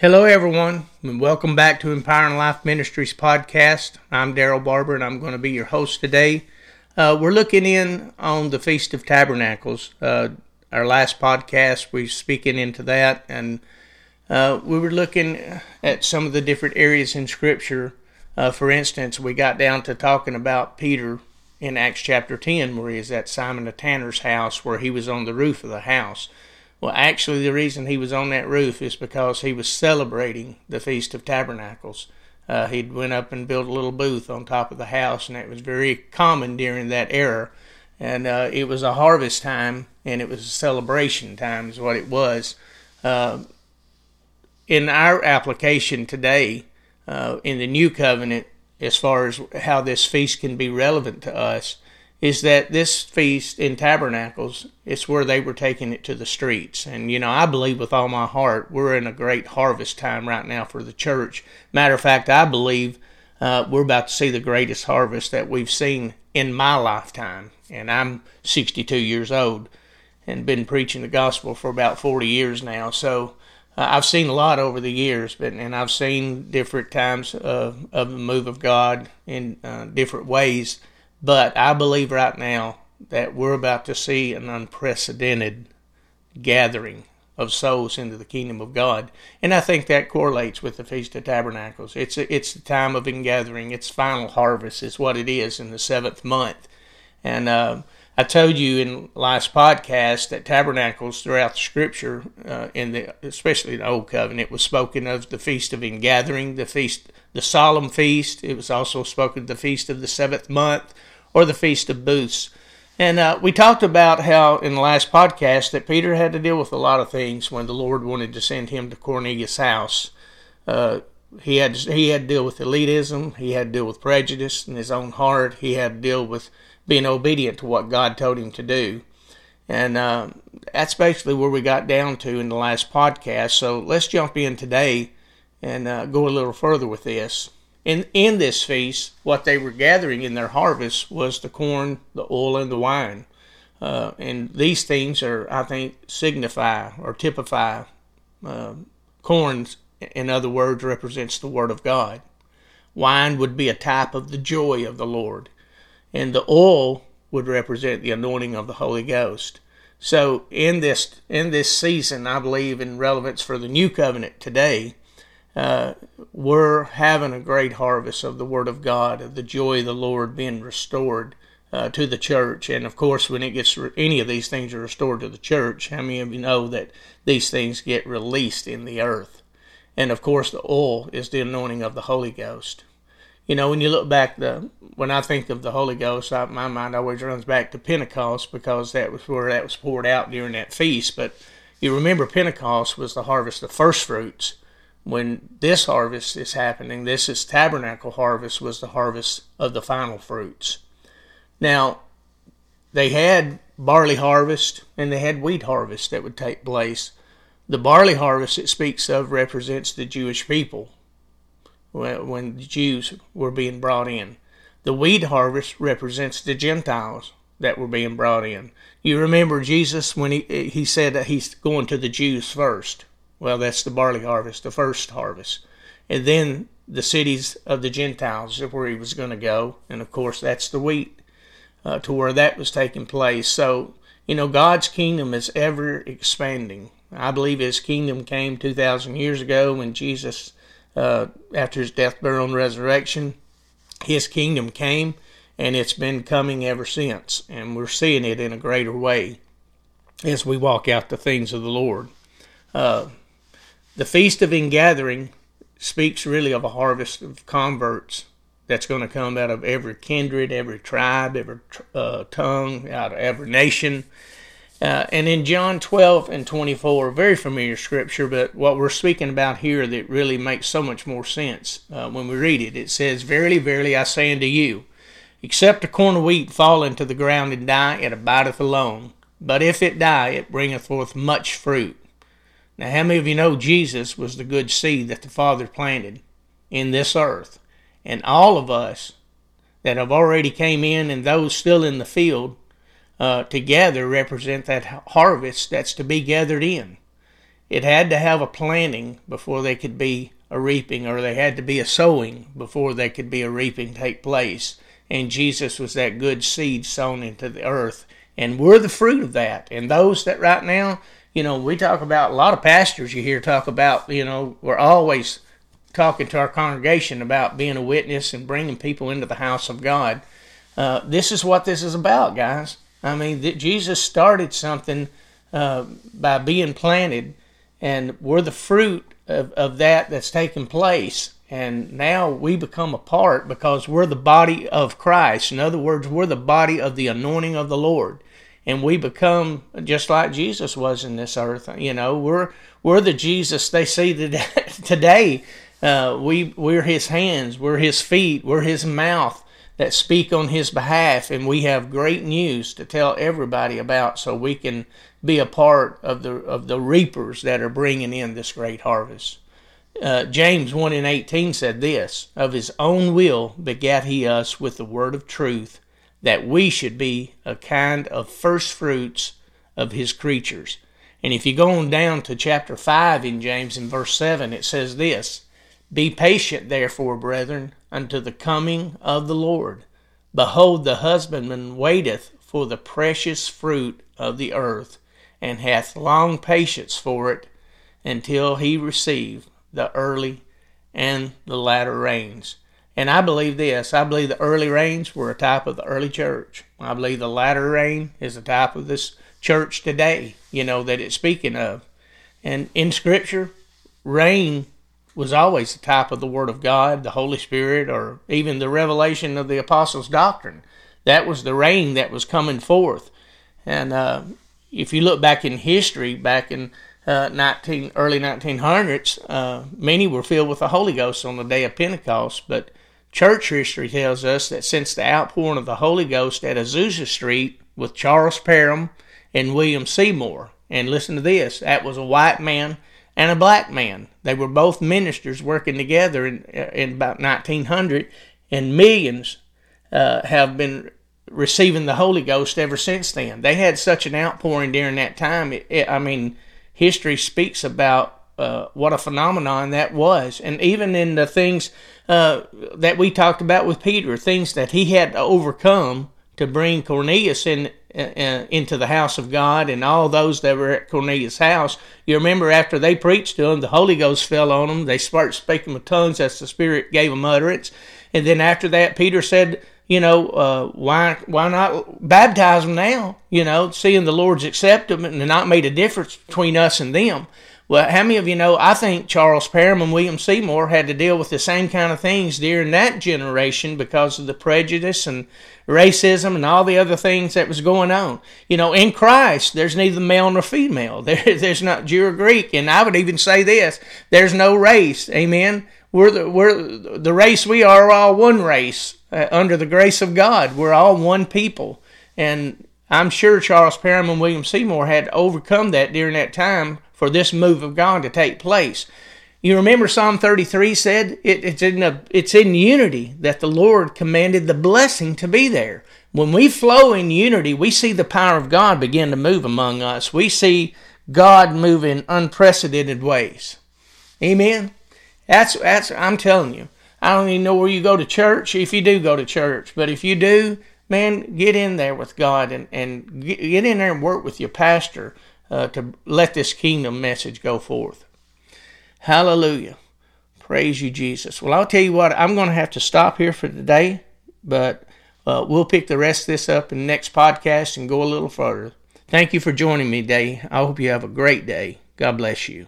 Hello, everyone, and welcome back to Empowering Life Ministries podcast. I'm Daryl Barber, and I'm going to be your host today. Uh, we're looking in on the Feast of Tabernacles. Uh, our last podcast, we are speaking into that, and uh, we were looking at some of the different areas in Scripture. Uh, for instance, we got down to talking about Peter in Acts chapter 10, where he is at Simon the Tanner's house, where he was on the roof of the house. Well, actually, the reason he was on that roof is because he was celebrating the Feast of Tabernacles. Uh, he'd went up and built a little booth on top of the house, and it was very common during that era. And uh, it was a harvest time, and it was a celebration time, is what it was. Uh, in our application today, uh, in the New Covenant, as far as how this feast can be relevant to us, is that this feast in tabernacles it's where they were taking it to the streets. And you know i believe with all my heart we're in a great harvest time right now for the church. Matter of fact i believe uh, we're about to see the greatest harvest that we've seen in my lifetime. And i'm 62 years old and been preaching the gospel for about 40 years now. So uh, I've seen a lot over the years, but and I've seen different times of, of the move of God in uh, different ways. But I believe right now that we're about to see an unprecedented gathering of souls into the kingdom of God. And I think that correlates with the Feast of Tabernacles. It's a, it's the time of ingathering. It's final harvest is what it is in the seventh month. And uh, I told you in last podcast that tabernacles throughout the Scripture, uh, in the especially the Old Covenant, was spoken of the Feast of Ingathering, the feast, the solemn feast. It was also spoken of the Feast of the seventh month, or the Feast of Booths. And uh, we talked about how in the last podcast that Peter had to deal with a lot of things when the Lord wanted to send him to Cornelius' house. Uh, he had he had to deal with elitism. He had to deal with prejudice in his own heart. He had to deal with being obedient to what God told him to do. And uh, that's basically where we got down to in the last podcast. So let's jump in today and uh, go a little further with this. In, in this feast, what they were gathering in their harvest was the corn, the oil, and the wine. Uh, and these things are, I think, signify or typify uh, corn, in other words, represents the Word of God. Wine would be a type of the joy of the Lord. And the oil would represent the anointing of the Holy Ghost. So in this in this season, I believe in relevance for the new covenant today, uh, we're having a great harvest of the Word of God, of the joy of the Lord being restored uh, to the church. And of course, when it gets re- any of these things are restored to the church, how many of you know that these things get released in the earth? And of course, the oil is the anointing of the Holy Ghost. You know, when you look back, the when I think of the Holy Ghost, I, my mind always runs back to Pentecost because that was where that was poured out during that feast. But you remember, Pentecost was the harvest of first fruits when this harvest is happening, this is tabernacle harvest, was the harvest of the final fruits. Now, they had barley harvest and they had wheat harvest that would take place. The barley harvest it speaks of represents the Jewish people when the Jews were being brought in. The wheat harvest represents the Gentiles that were being brought in. You remember Jesus when he he said that he's going to the Jews first. Well, that's the barley harvest, the first harvest. And then the cities of the Gentiles where he was going to go. And of course, that's the wheat uh, to where that was taking place. So, you know, God's kingdom is ever expanding. I believe his kingdom came 2,000 years ago when Jesus, uh, after his death, burial, and resurrection, his kingdom came and it's been coming ever since. And we're seeing it in a greater way as we walk out the things of the Lord. Uh, the Feast of Ingathering speaks really of a harvest of converts that's going to come out of every kindred, every tribe, every uh, tongue, out of every nation. Uh, and in John 12 and 24, very familiar scripture, but what we're speaking about here that really makes so much more sense uh, when we read it. It says, Verily, verily, I say unto you, except a corn of wheat fall into the ground and die, it abideth alone. But if it die, it bringeth forth much fruit. Now, how many of you know Jesus was the good seed that the Father planted in this earth? And all of us that have already came in and those still in the field uh, together represent that harvest that's to be gathered in. it had to have a planting before there could be a reaping, or they had to be a sowing before there could be a reaping take place. And Jesus was that good seed sown into the earth. And we're the fruit of that. And those that right now, you know, we talk about a lot of pastors you hear talk about, you know, we're always talking to our congregation about being a witness and bringing people into the house of God. Uh, this is what this is about, guys. I mean, th- Jesus started something uh, by being planted, and we're the fruit of, of that that's taken place. And now we become a part because we're the body of Christ. In other words, we're the body of the anointing of the Lord. And we become just like Jesus was in this earth. You know, we're we're the Jesus they see today. Uh, we we're His hands, we're His feet, we're His mouth that speak on His behalf, and we have great news to tell everybody about, so we can be a part of the of the reapers that are bringing in this great harvest. Uh, James 1 and 18 said this Of his own will begat he us with the word of truth, that we should be a kind of first fruits of his creatures. And if you go on down to chapter 5 in James in verse 7, it says this Be patient, therefore, brethren, unto the coming of the Lord. Behold, the husbandman waiteth for the precious fruit of the earth and hath long patience for it until he receive the early and the latter rains. And I believe this. I believe the early rains were a type of the early church. I believe the latter rain is a type of this church today, you know, that it's speaking of. And in Scripture, rain was always a type of the Word of God, the Holy Spirit, or even the revelation of the Apostles' doctrine. That was the rain that was coming forth. And uh, if you look back in history, back in uh, 19 early 1900s, uh, many were filled with the Holy Ghost on the day of Pentecost. But church history tells us that since the outpouring of the Holy Ghost at Azusa Street with Charles Parham and William Seymour, and listen to this, that was a white man and a black man. They were both ministers working together in, in about 1900, and millions uh, have been receiving the Holy Ghost ever since then. They had such an outpouring during that time. It, it, I mean, history speaks about uh, what a phenomenon that was. And even in the things uh, that we talked about with Peter, things that he had to overcome to bring Cornelius in. Into the house of God and all those that were at Cornelius' house. You remember after they preached to him, the Holy Ghost fell on them. They started speaking with tongues as the Spirit gave them utterance. And then after that, Peter said, you know, uh, why why not baptize them now? You know, seeing the Lord's accept them and not made a difference between us and them. Well, how many of you know? I think Charles Parham and William Seymour had to deal with the same kind of things during that generation because of the prejudice and racism and all the other things that was going on. You know, in Christ, there's neither male nor female. There, there's not Jew or Greek, and I would even say this: there's no race. Amen. We're the we're the race we are all one race uh, under the grace of God. We're all one people. And I'm sure Charles Parham and William Seymour had to overcome that during that time for this move of God to take place. You remember Psalm 33 said it, it's in a, it's in unity that the Lord commanded the blessing to be there. When we flow in unity, we see the power of God begin to move among us. We see God move in unprecedented ways. Amen. That's that's I'm telling you. I don't even know where you go to church, if you do go to church, but if you do, man, get in there with God and, and get in there and work with your pastor uh, to let this kingdom message go forth. Hallelujah. Praise you, Jesus. Well, I'll tell you what, I'm going to have to stop here for today, but uh, we'll pick the rest of this up in the next podcast and go a little further. Thank you for joining me today. I hope you have a great day. God bless you.